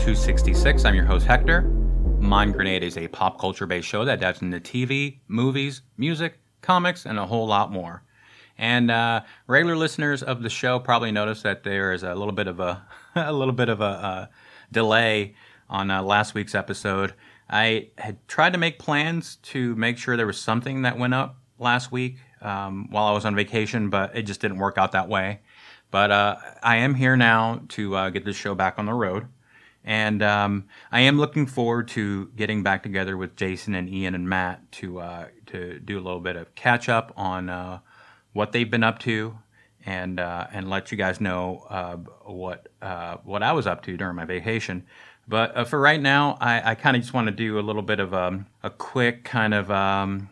episode 266. I'm your host, Hector. Mind Grenade is a pop culture based show that dives into TV, movies, music, comics, and a whole lot more. And uh, regular listeners of the show probably noticed that there is a little bit of a a little bit of a, uh delay on uh, last week's episode. I had tried to make plans to make sure there was something that went up last week um, while I was on vacation, but it just didn't work out that way. But uh, I am here now to uh, get this show back on the road. And um, I am looking forward to getting back together with Jason and Ian and Matt to uh, to do a little bit of catch up on uh, what they've been up to, and uh, and let you guys know uh, what uh, what I was up to during my vacation. But uh, for right now, I, I kind of just want to do a little bit of um, a quick kind of um,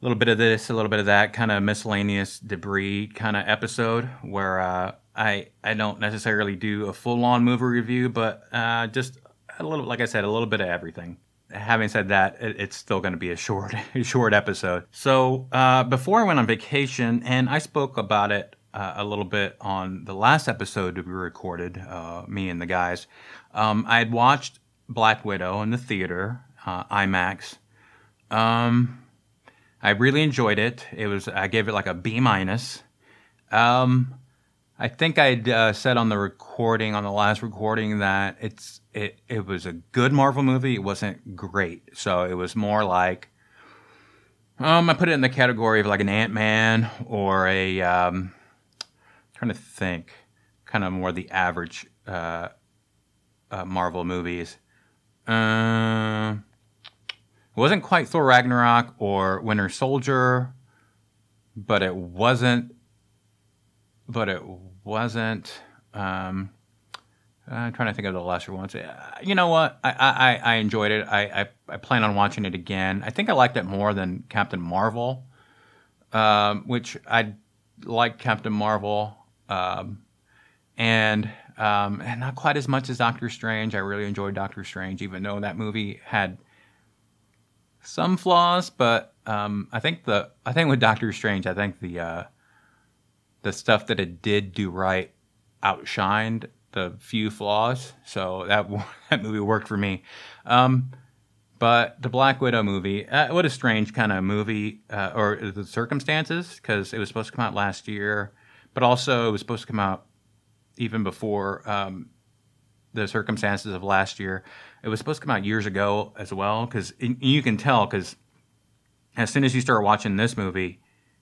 a little bit of this, a little bit of that, kind of miscellaneous debris kind of episode where I I don't necessarily do a full on movie review, but uh, just a little, like I said, a little bit of everything. Having said that, it, it's still going to be a short short episode. So uh, before I went on vacation, and I spoke about it uh, a little bit on the last episode that we recorded, uh, me and the guys. Um, I had watched Black Widow in the theater, uh, IMAX. Um, I really enjoyed it. It was I gave it like a B minus. Um, I think I'd uh, said on the recording on the last recording that it's it it was a good Marvel movie. It wasn't great, so it was more like um I put it in the category of like an Ant Man or a um trying to think kind of more the average uh, uh Marvel movies. Um. It wasn't quite Thor Ragnarok or Winter Soldier, but it wasn't. But it wasn't. Um, I'm trying to think of the lesser ones. You know what? I I, I enjoyed it. I, I I plan on watching it again. I think I liked it more than Captain Marvel, um, which I like Captain Marvel, um, and um, and not quite as much as Doctor Strange. I really enjoyed Doctor Strange, even though that movie had some flaws, but um, I think the I think with Doctor Strange, I think the uh, the stuff that it did do right outshined the few flaws. So that that movie worked for me. Um, but the Black Widow movie, uh, what a strange kind of movie, uh, or the circumstances, because it was supposed to come out last year, but also it was supposed to come out even before um, the circumstances of last year. It was supposed to come out years ago as well, because you can tell because as soon as you start watching this movie,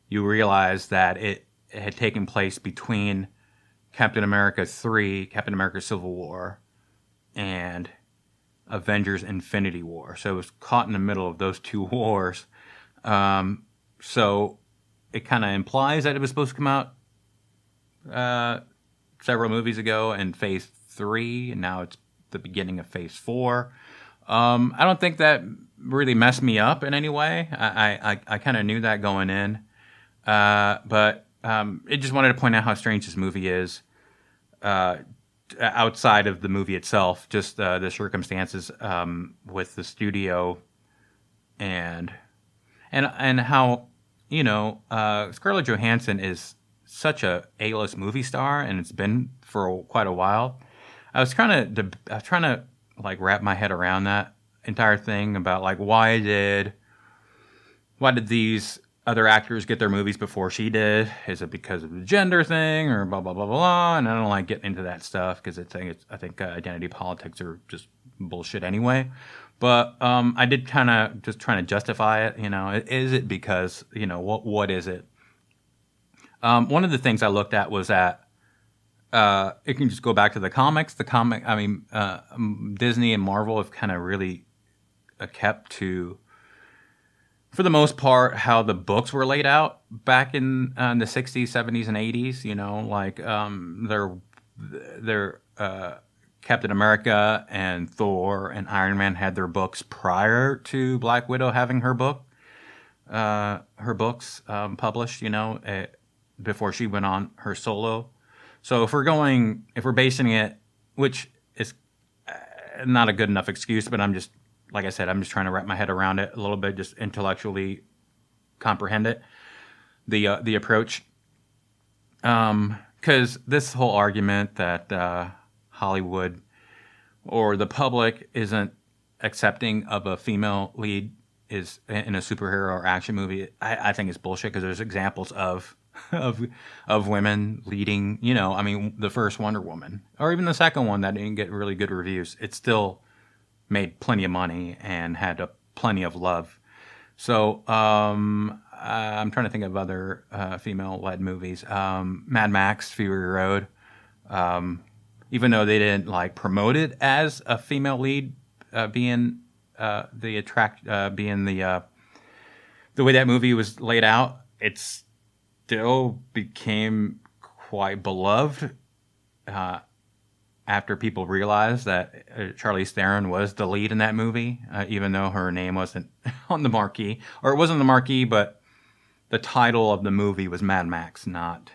you realize that it, it had taken place between Captain America 3, Captain America Civil War, and Avengers Infinity War. So it was caught in the middle of those two wars. Um, so it kind of implies that it was supposed to come out uh, several movies ago in phase three, and now it's the beginning of phase four. Um, I don't think that really messed me up in any way. I, I, I kind of knew that going in. Uh, but um, it just wanted to point out how strange this movie is uh, outside of the movie itself, just uh, the circumstances um, with the studio and and and how you know uh, Scarlett Johansson is such a A-list movie star, and it's been for quite a while. I was trying to I was trying to like wrap my head around that entire thing about like why did why did these other actors get their movies before she did? Is it because of the gender thing or blah blah blah blah? blah? And I don't like getting into that stuff because I think I think uh, identity politics are just bullshit anyway. But um, I did kind of just trying to justify it. You know, is it because you know what what is it? Um, one of the things I looked at was that uh, it can just go back to the comics. The comic, I mean, uh, Disney and Marvel have kind of really uh, kept to, for the most part, how the books were laid out back in, uh, in the '60s, '70s, and '80s. You know, like um, their their uh, Captain America and Thor and Iron Man had their books prior to Black Widow having her book, uh, her books um, published. You know, eh, before she went on her solo so if we're going, if we're basing it, which is uh, not a good enough excuse, but I'm just, like I said, I'm just trying to wrap my head around it a little bit, just intellectually comprehend it, the uh, the approach. Um, because this whole argument that uh, Hollywood or the public isn't accepting of a female lead is in a superhero or action movie, I, I think it's bullshit because there's examples of of of women leading. You know, I mean, the first Wonder Woman, or even the second one that didn't get really good reviews, It's still made plenty of money and had a, plenty of love. So um, I'm trying to think of other uh, female-led movies. Um, Mad Max: Fury Road. Um, even though they didn't like promote it as a female lead uh, being uh, the attract uh, being the uh, the way that movie was laid out, it still became quite beloved uh, after people realized that uh, Charlize Theron was the lead in that movie, uh, even though her name wasn't on the marquee, or it wasn't the marquee, but the title of the movie was Mad Max, not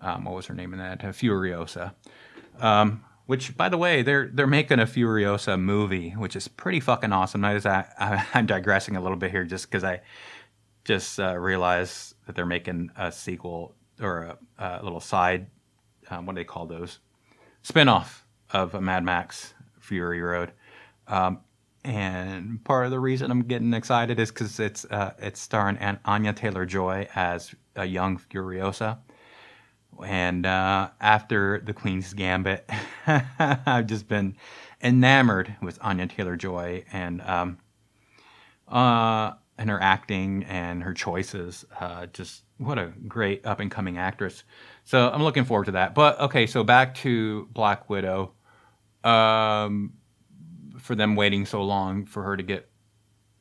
um, what was her name in that? Furiosa. Um, which, by the way, they're they're making a Furiosa movie, which is pretty fucking awesome. I, I, am digressing a little bit here, just because I just uh, realized that they're making a sequel or a, a little side. Um, what do they call those? Spinoff of Mad Max Fury Road. Um, and part of the reason I'm getting excited is because it's uh, it's starring Anya Taylor Joy as a young Furiosa and uh, after the Queen's Gambit, I've just been enamored with Anya Taylor Joy and um, uh, and her acting and her choices. Uh, just what a great up and coming actress. So I'm looking forward to that. But okay, so back to Black Widow. Um, for them waiting so long for her to get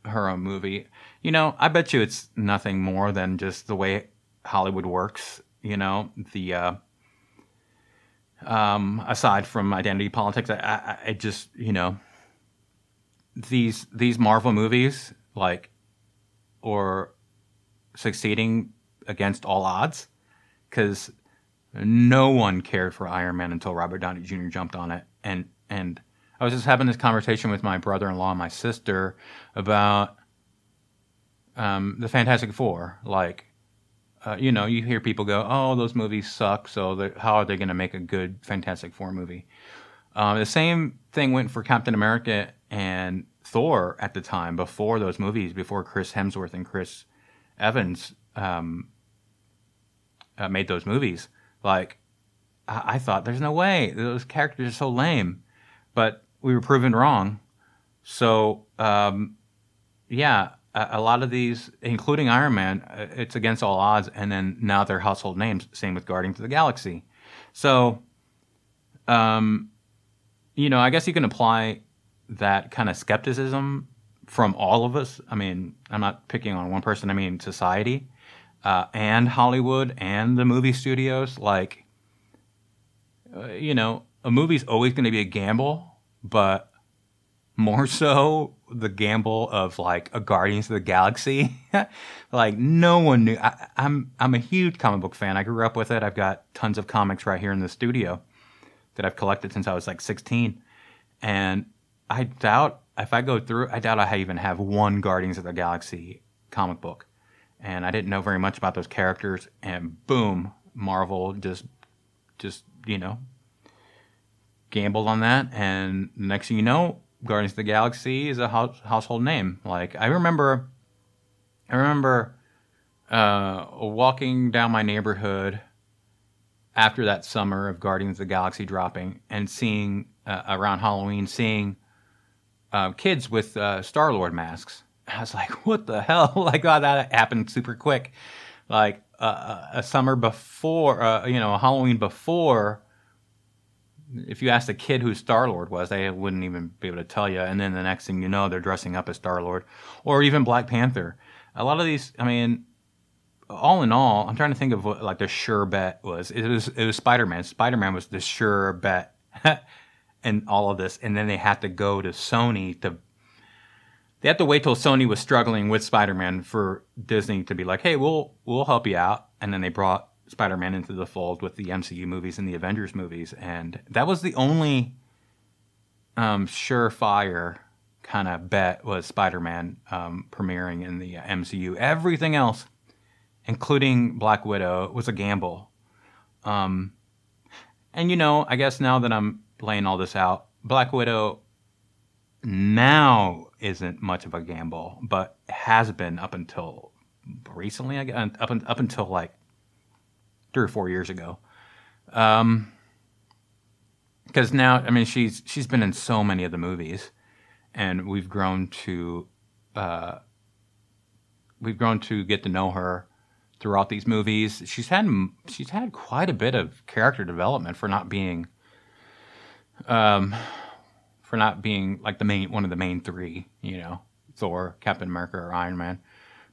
her own movie, you know, I bet you it's nothing more than just the way Hollywood works you know the uh, um, aside from identity politics, I, I, I, just you know these these Marvel movies like or succeeding against all odds because no one cared for Iron Man until Robert Downey Jr. jumped on it and and I was just having this conversation with my brother-in-law and my sister about um, the Fantastic Four like uh, you know, you hear people go, "Oh, those movies suck." So how are they going to make a good Fantastic Four movie? Uh, the same thing went for Captain America and Thor at the time before those movies, before Chris Hemsworth and Chris Evans um, uh, made those movies. Like, I-, I thought, there's no way those characters are so lame, but we were proven wrong. So, um, yeah, a, lot of these, including Iron Man, uh, it's against all odds, and then now they're household names. Same with Guardians of the Galaxy. So, um, you know, I guess you can apply that kind of skepticism from all of us. I mean, I'm not picking on one person. I mean, society uh, and Hollywood and the movie studios. Like, uh, you know, a movie's always going to be a gamble, but more so the gamble of like a Guardians of the Galaxy. like no one knew. I, I'm I'm a huge comic book fan. I grew up with it. I've got tons of comics right here in the studio that I've collected since I was like 16, and I doubt if I go through, I doubt I even have one Guardians of the Galaxy comic book. And I didn't know very much about those characters, and boom, Marvel just just you know gambled on that, and next thing you know, Guardians of the Galaxy is a house, household name. Like I remember, I remember uh, walking down my neighborhood after that summer of Guardians of the Galaxy dropping and seeing uh, around Halloween, seeing uh, kids with uh, Star Lord masks. I was like, "What the hell?" like, God, that happened super quick. Like uh, a summer before, uh, you know, Halloween before if you asked a kid who Star Lord was, they wouldn't even be able to tell you. And then the next thing you know, they're dressing up as Star Lord, or even Black Panther. A lot of these, I mean, all in all, I'm trying to think of what like the sure bet was. It was it was Spider Man. Spider Man was the sure bet, and all of this. And then they had to go to Sony to. They had to wait till Sony was struggling with Spider Man for Disney to be like, "Hey, we'll we'll help you out." And then they brought Spider-Man into the fold with the MCU movies and the Avengers movies, and that was the only um, surefire kind of bet was Spider-Man um, premiering in the MCU. Everything else, including Black Widow, was a gamble. Um, and you know, I guess now that I'm laying all this out, Black Widow now isn't much of a gamble, but has been up until recently. I guess, up up until like three or four years ago. Um, because now I mean she's she's been in so many of the movies, and we've grown to, uh, we've grown to get to know her throughout these movies. She's had she's had quite a bit of character development for not being, um, for not being like the main one of the main three. You know, Thor, Captain America, or Iron Man.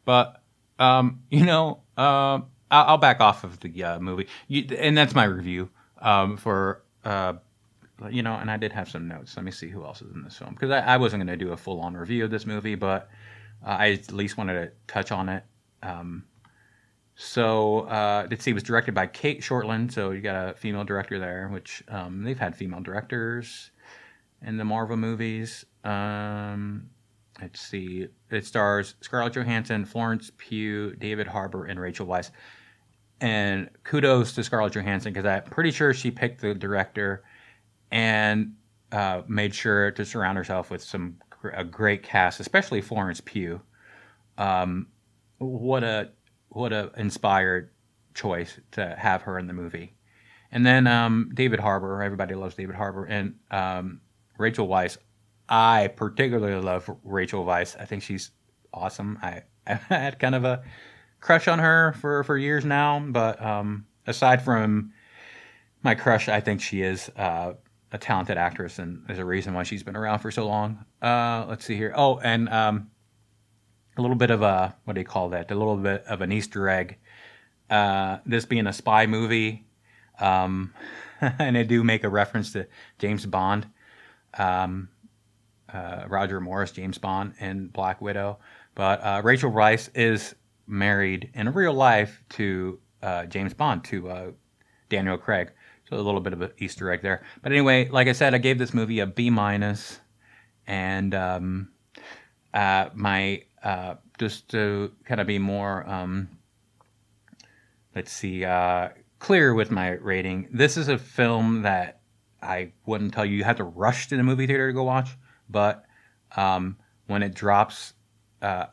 But um, you know, uh, I'll, back off of the uh, movie, you, and that's my review um, for. Uh, you know, and I did have some notes. Let me see who else is in this film because I, I, wasn't going to do a full on review of this movie, but uh, I at least wanted to touch on it. Um, so uh, let's see, it was directed by Cate Shortland. So you got a female director there, which um, they've had female directors in the Marvel movies. Um, let's see, it stars Scarlett Johansson, Florence Pugh, David Harbour, and Rachel Weisz. And kudos to Scarlett Johansson because I'm pretty sure she picked the director and uh, made sure to surround herself with some a great cast, especially Florence Pugh. Um, what a what a inspired choice to have her in the movie. And then um, David Harbour, everybody loves David Harbour, and um, Rachel Weisz. I particularly love Rachel Weisz. I think she's awesome. I, I had kind of a crush on her for, for years now, but um, aside from my crush, I think she is uh, a talented actress, and there's a reason why she's been around for so long. Uh, let's see here. Oh, and um, a little bit of a what do you call that? A little bit of an Easter egg. Uh, this being a spy movie, um, and they do make a reference to James Bond, um, uh, Roger Moore's, James Bond, and Black Widow. But uh, Rachel Weisz is married in real life to uh, James Bond, to uh, Daniel Craig. So a little bit of an Easter egg there. But anyway, like I said, I gave this movie a B minus, and um, uh, my uh, just to kind of be more, um, let's see, uh, clear with my rating. This is a film that I wouldn't tell you you have to rush to the movie theater to go watch, but um, when it drops, uh,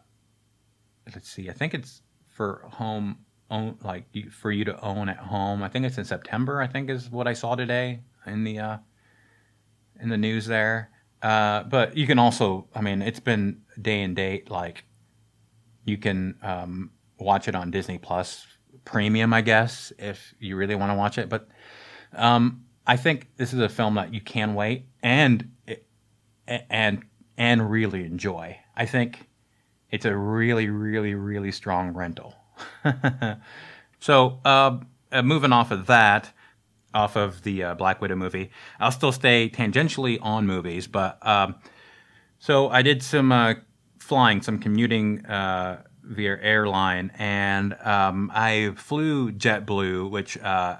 let's see, I think it's for home own like for you to own at home. I think it's in September. I think is what I saw today in the uh, in the news there. Uh, but you can also, I mean, it's been day and date. Like you can um, watch it on Disney Plus Premium, I guess, if you really want to watch it. But um, I think this is a film that you can wait and and and really enjoy. I think it's a really, really, really strong rental. so, uh, uh, moving off of that, off of the uh, Black Widow movie, I'll still stay tangentially on movies, but um, so I did some uh, flying, some commuting uh, via airline, and um, I flew JetBlue, which uh,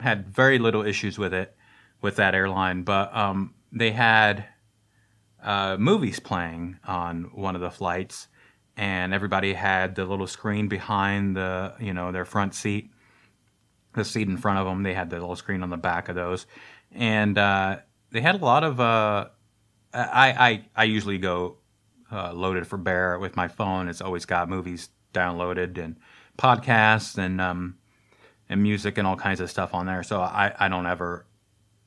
had very little issues with it with that airline, but um, they had uh, movies playing on one of the flights, and everybody had the little screen behind the you know their front seat, the seat in front of them. They had the little screen on the back of those, and uh, they had a lot of. Uh, I, I I usually go uh, loaded for bear with my phone. It's always got movies downloaded and podcasts and um, and music and all kinds of stuff on there. So I, I don't ever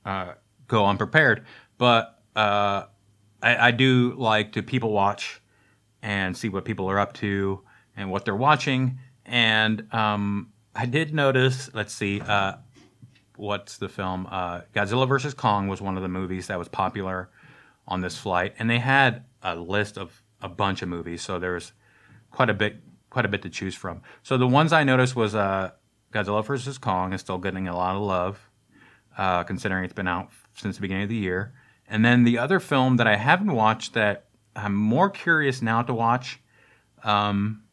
uh, go unprepared. But uh, I, I do like to people watch and see what people are up to and what they're watching. And um, I did notice. Let's see. Uh, what's the film? Uh, Godzilla vs Kong was one of the movies that was popular on this flight, and they had a list of a bunch of movies, so there's quite a bit quite a bit to choose from. So the ones I noticed was uh, Godzilla vs Kong is still getting a lot of love, uh, considering it's been out since the beginning of the year. And then the other film that I haven't watched that I'm more curious now to watch, um,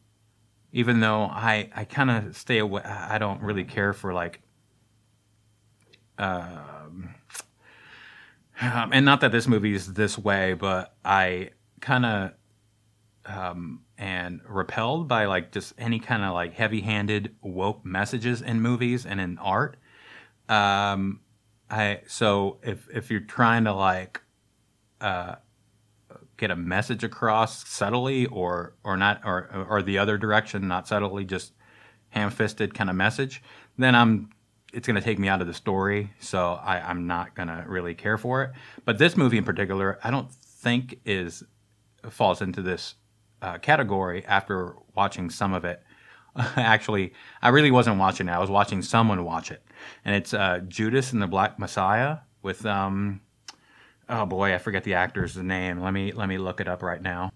even though I I kind of stay away. I don't really care for like. Um, um, and not that this movie is this way, but I kind of um, and repelled by like just any kind of like heavy-handed woke messages in movies and in art. Um, I so if if you're trying to like uh, get a message across subtly or or not or or the other direction, not subtly, just ham-fisted kind of message, then I'm it's going to take me out of the story. So I, I'm not going to really care for it. But this movie in particular, I don't think is falls into this uh, category after watching some of it. Actually, I really wasn't watching it. I was watching someone watch it, and it's uh, Judas and the Black Messiah with um, oh boy, I forget the actor's name. Let me let me look it up right now.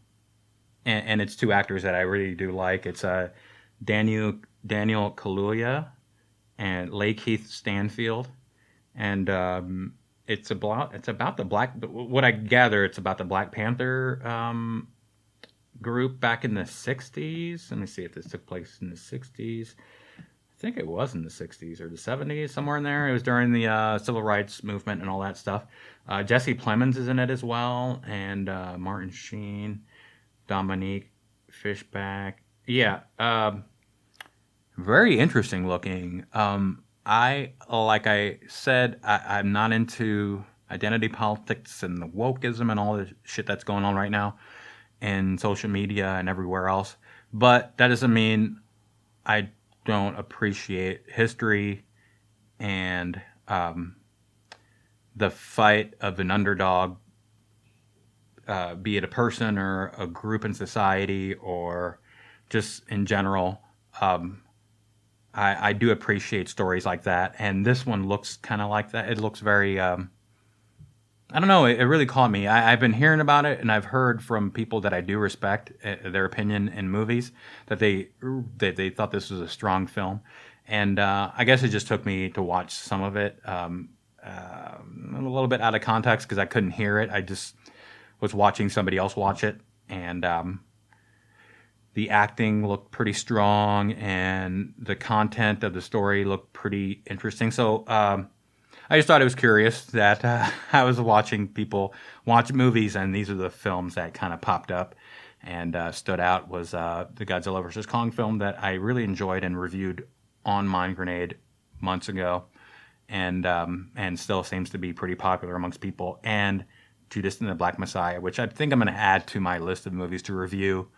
And, and it's two actors that I really do like. It's uh, Daniel Daniel Kaluuya and Lakeith Stanfield, and um, it's about it's about the black. What I gather, it's about the Black Panther um, group back in the '60s. Let me see if this took place in the '60s. I think it was in the 60s or the 70s, somewhere in there. It was during the uh, civil rights movement and all that stuff. Uh, Jesse Plemons is in it as well, and uh, Martin Sheen, Dominique Fishback. Yeah, um, very interesting looking. Um, I, like I said, I, I'm not into identity politics and the wokeism and all the shit that's going on right now in social media and everywhere else. But that doesn't mean I don't appreciate history and um, the fight of an underdog, uh, be it a person or a group in society or just in general. Um, I, I do appreciate stories like that, and this one looks kind of like that. It looks very, um, I don't know, it, it, really caught me. I, have been hearing about it, and I've heard from people that I do respect uh, their opinion in movies that they that they thought this was a strong film, and uh, I guess it just took me to watch some of it um, uh, a little bit out of context because I couldn't hear it. I just was watching somebody else watch it, and um, the acting looked pretty strong and the content of the story looked pretty interesting. So um, I just thought it was curious that uh, I was watching people watch movies, and these are the films that kind of popped up and uh, stood out. Was uh, the Godzilla vs Kong film that I really enjoyed and reviewed on Mind Grenade months ago, and um, and still seems to be pretty popular amongst people. And Judas and the Black Messiah, which I think I'm going to add to my list of movies to review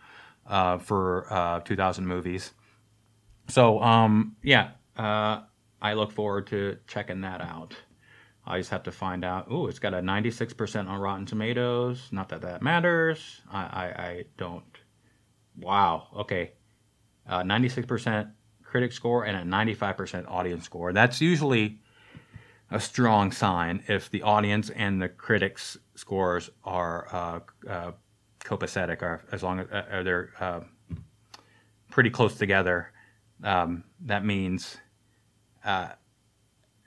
uh, for uh, 2000 movies. So um, yeah, uh, I look forward to checking that out. I just have to find out. Oh, it's got a 96% on Rotten Tomatoes. Not that that matters. I, I, I don't. Wow. Okay. 96% uh, critic score and a 95% audience score. That's usually a strong sign if the audience and the critics scores are uh, uh, copacetic, or as long as uh, they're uh, pretty close together, um, that means uh,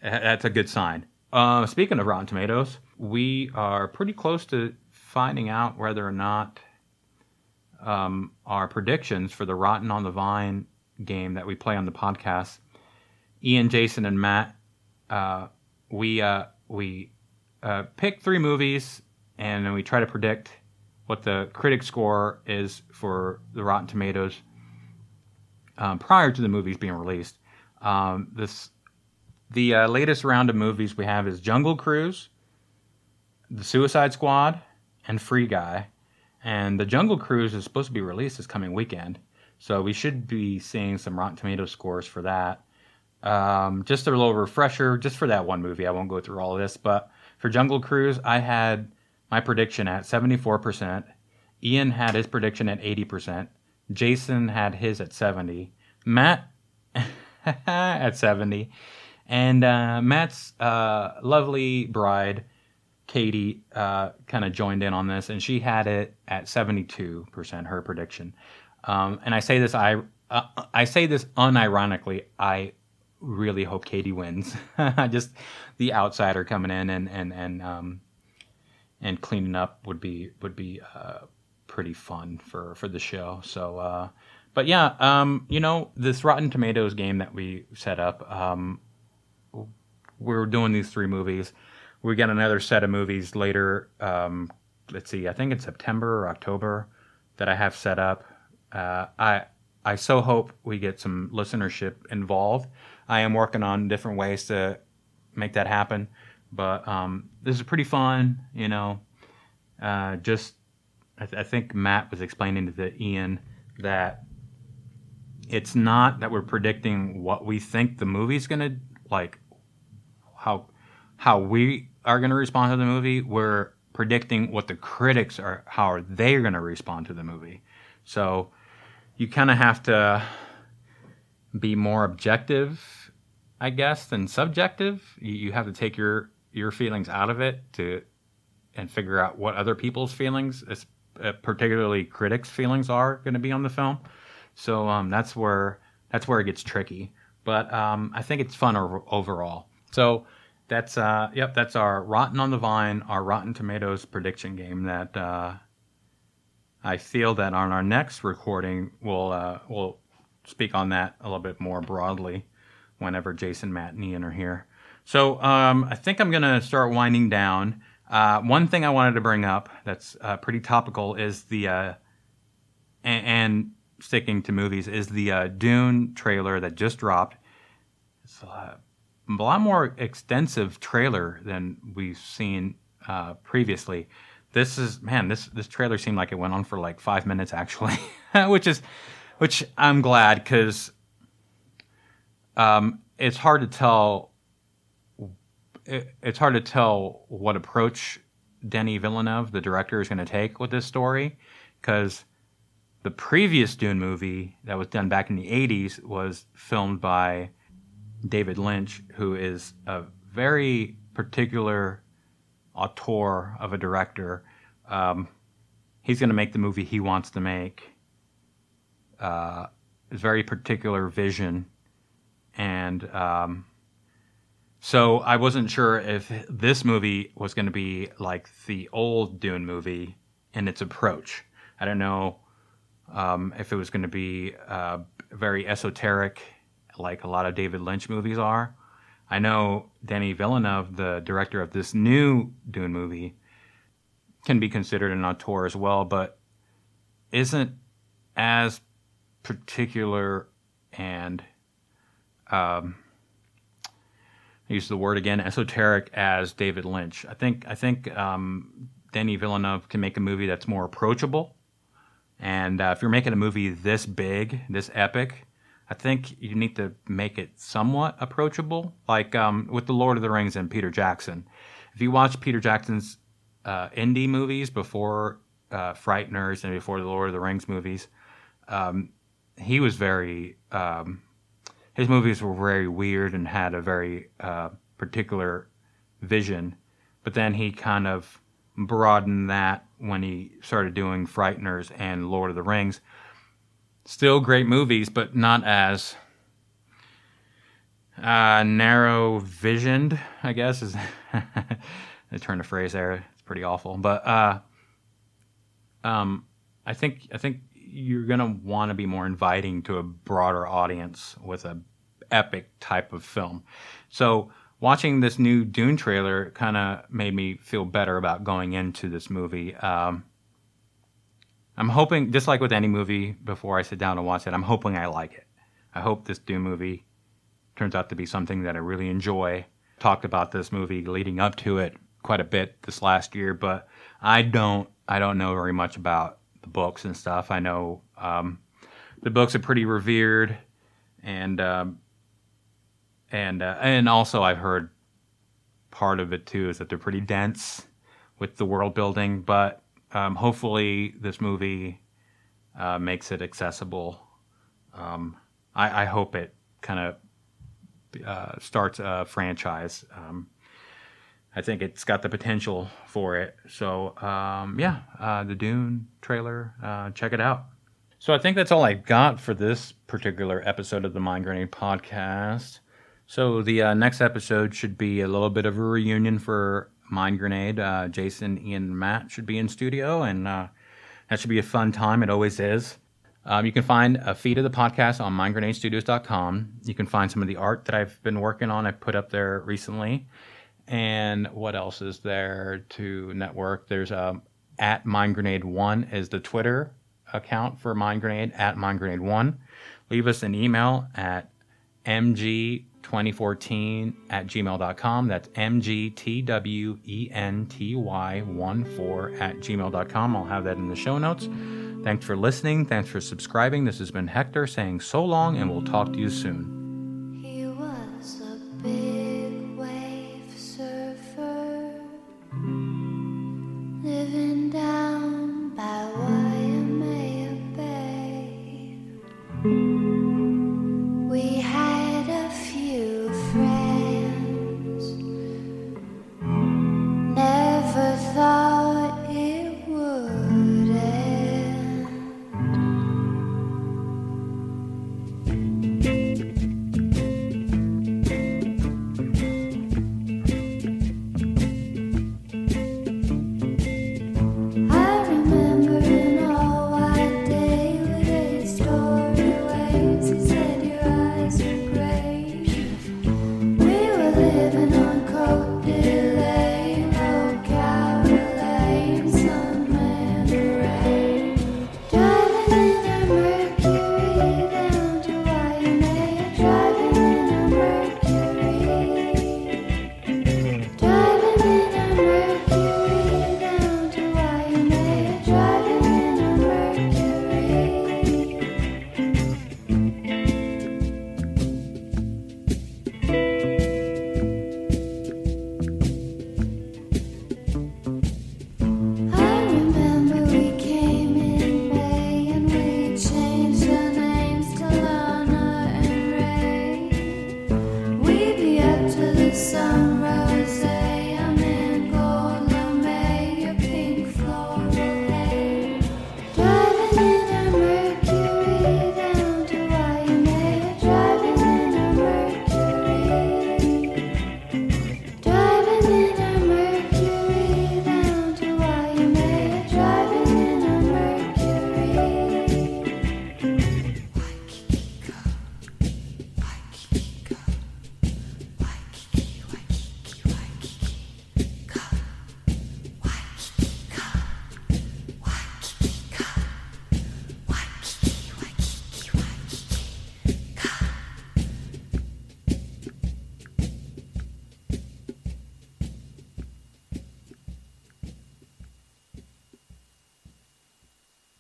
that's a good sign. Uh, speaking of Rotten Tomatoes, we are pretty close to finding out whether or not um, our predictions for the Rotten on the Vine game that we play on the podcast. Ian, Jason, and Matt, uh, we uh, we uh, pick three movies and then we try to predict what the critic score is for the Rotten Tomatoes um, prior to the movies being released. Um, this the uh, latest round of movies we have is Jungle Cruise, The Suicide Squad, and Free Guy. And the Jungle Cruise is supposed to be released this coming weekend, so we should be seeing some Rotten Tomato scores for that. Um, just a little refresher, just for that one movie. I won't go through all of this, but for Jungle Cruise, I had my prediction at 74%. Ian had his prediction at 80%. Jason had his at 70. Matt at 70. And uh, Matt's uh, lovely bride, Katie, uh, kind of joined in on this, and she had it at 72%, her prediction. Um, and I say this, I, uh, I say this unironically. I really hope Katie wins. Just the outsider coming in and, and, and um, and cleaning up would be would be uh, pretty fun for for the show. So, uh, but yeah, um, you know, this Rotten Tomatoes game that we set up, um, we're doing these three movies. We got another set of movies later. Um, let's see, I think in September or October that I have set up. Uh, I I so hope we get some listenership involved. I am working on different ways to make that happen. But um, this is pretty fun, you know. uh, just I, th- I think Matt was explaining to Ian that it's not that we're predicting what we think the movie's gonna like how how we are gonna respond to the movie. We're predicting what the critics are how are they gonna respond to the movie. So you kind of have to be more objective, I guess, than subjective. You, you have to take your your feelings out of it to and figure out what other people's feelings, uh, particularly critics' feelings, are going to be on the film. So um, that's where that's where it gets tricky. But um, I think it's fun overall. So that's uh, yep, that's our Rotten on the Vine, our Rotten Tomatoes prediction game. That uh, I feel that on our next recording we'll uh, we'll speak on that a little bit more broadly whenever Jason, Matt, and Ian are here. So um, I think I'm gonna start winding down. Uh, one thing I wanted to bring up that's uh, pretty topical is the uh, and, and, sticking to movies is the uh, Dune trailer that just dropped. It's a lot more extensive trailer than we've seen uh, previously. This is man, this this trailer seemed like it went on for like five minutes actually, which is which I'm glad because um, it's hard to tell it, it's hard to tell what approach Denis Villeneuve, the director, is going to take with this story because the previous Dune movie that was done back in the 80s was filmed by David Lynch, who is a very particular auteur of a director. Um, he's going to make the movie he wants to make. Uh, his very particular vision, and um, so I wasn't sure if this movie was going to be like the old Dune movie in its approach. I don't know um, if it was going to be uh, very esoteric, like a lot of David Lynch movies are. I know Denis Villeneuve, the director of this new Dune movie, can be considered an auteur as well, but isn't as particular and um, use the word again, esoteric as David Lynch. I think I think um, Denis Villeneuve can make a movie that's more approachable. And uh, if you're making a movie this big, this epic, I think you need to make it somewhat approachable, like um, with the Lord of the Rings and Peter Jackson. If you watch Peter Jackson's uh, indie movies before uh, Frighteners and before the Lord of the Rings movies, um, he was very um, his movies were very weird and had a very uh, particular vision. But then he kind of broadened that when he started doing Frighteners and Lord of the Rings. Still great movies, but not as uh, narrow visioned, I guess is the turn of phrase there. It's pretty awful, but uh, um, I think I think you're gonna want to be more inviting to a broader audience with a epic type of film. So watching this new Dune trailer kind of made me feel better about going into this movie. Um, I'm hoping, just like with any movie, before I sit down and watch it, I'm hoping I like it. I hope this Dune movie turns out to be something that I really enjoy. Talked about this movie leading up to it quite a bit this last year, but I don't I don't know very much about the books and stuff. I know um, the books are pretty revered, and um, and uh, and also I've heard part of it too is that they're pretty dense with the world building, but um, hopefully this movie uh, makes it accessible. Um, I, I, hope it kind of uh, starts a franchise. Um, I think it's got the potential for it. So um, yeah, uh, the Dune trailer, uh, check it out. So I think that's all I got for this particular episode of the Mind Grenade podcast. So the uh, next episode should be a little bit of a reunion for Mind Grenade. Uh, Jason, Ian, Matt should be in studio, and uh, that should be a fun time. It always is. Um, you can find a feed of the podcast on mindgrenadestudios.com. You can find some of the art that I've been working on. I put up there recently. And what else is there to network? There's um, at mindgrenade1 is the Twitter account for mindgrenade at mindgrenade1. Leave us an email at mg 2014 at gmail.com. That's MGTWENTY14 at gmail.com. I'll have that in the show notes. Thanks for listening. Thanks for subscribing. This has been Hector saying so long, and we'll talk to you soon.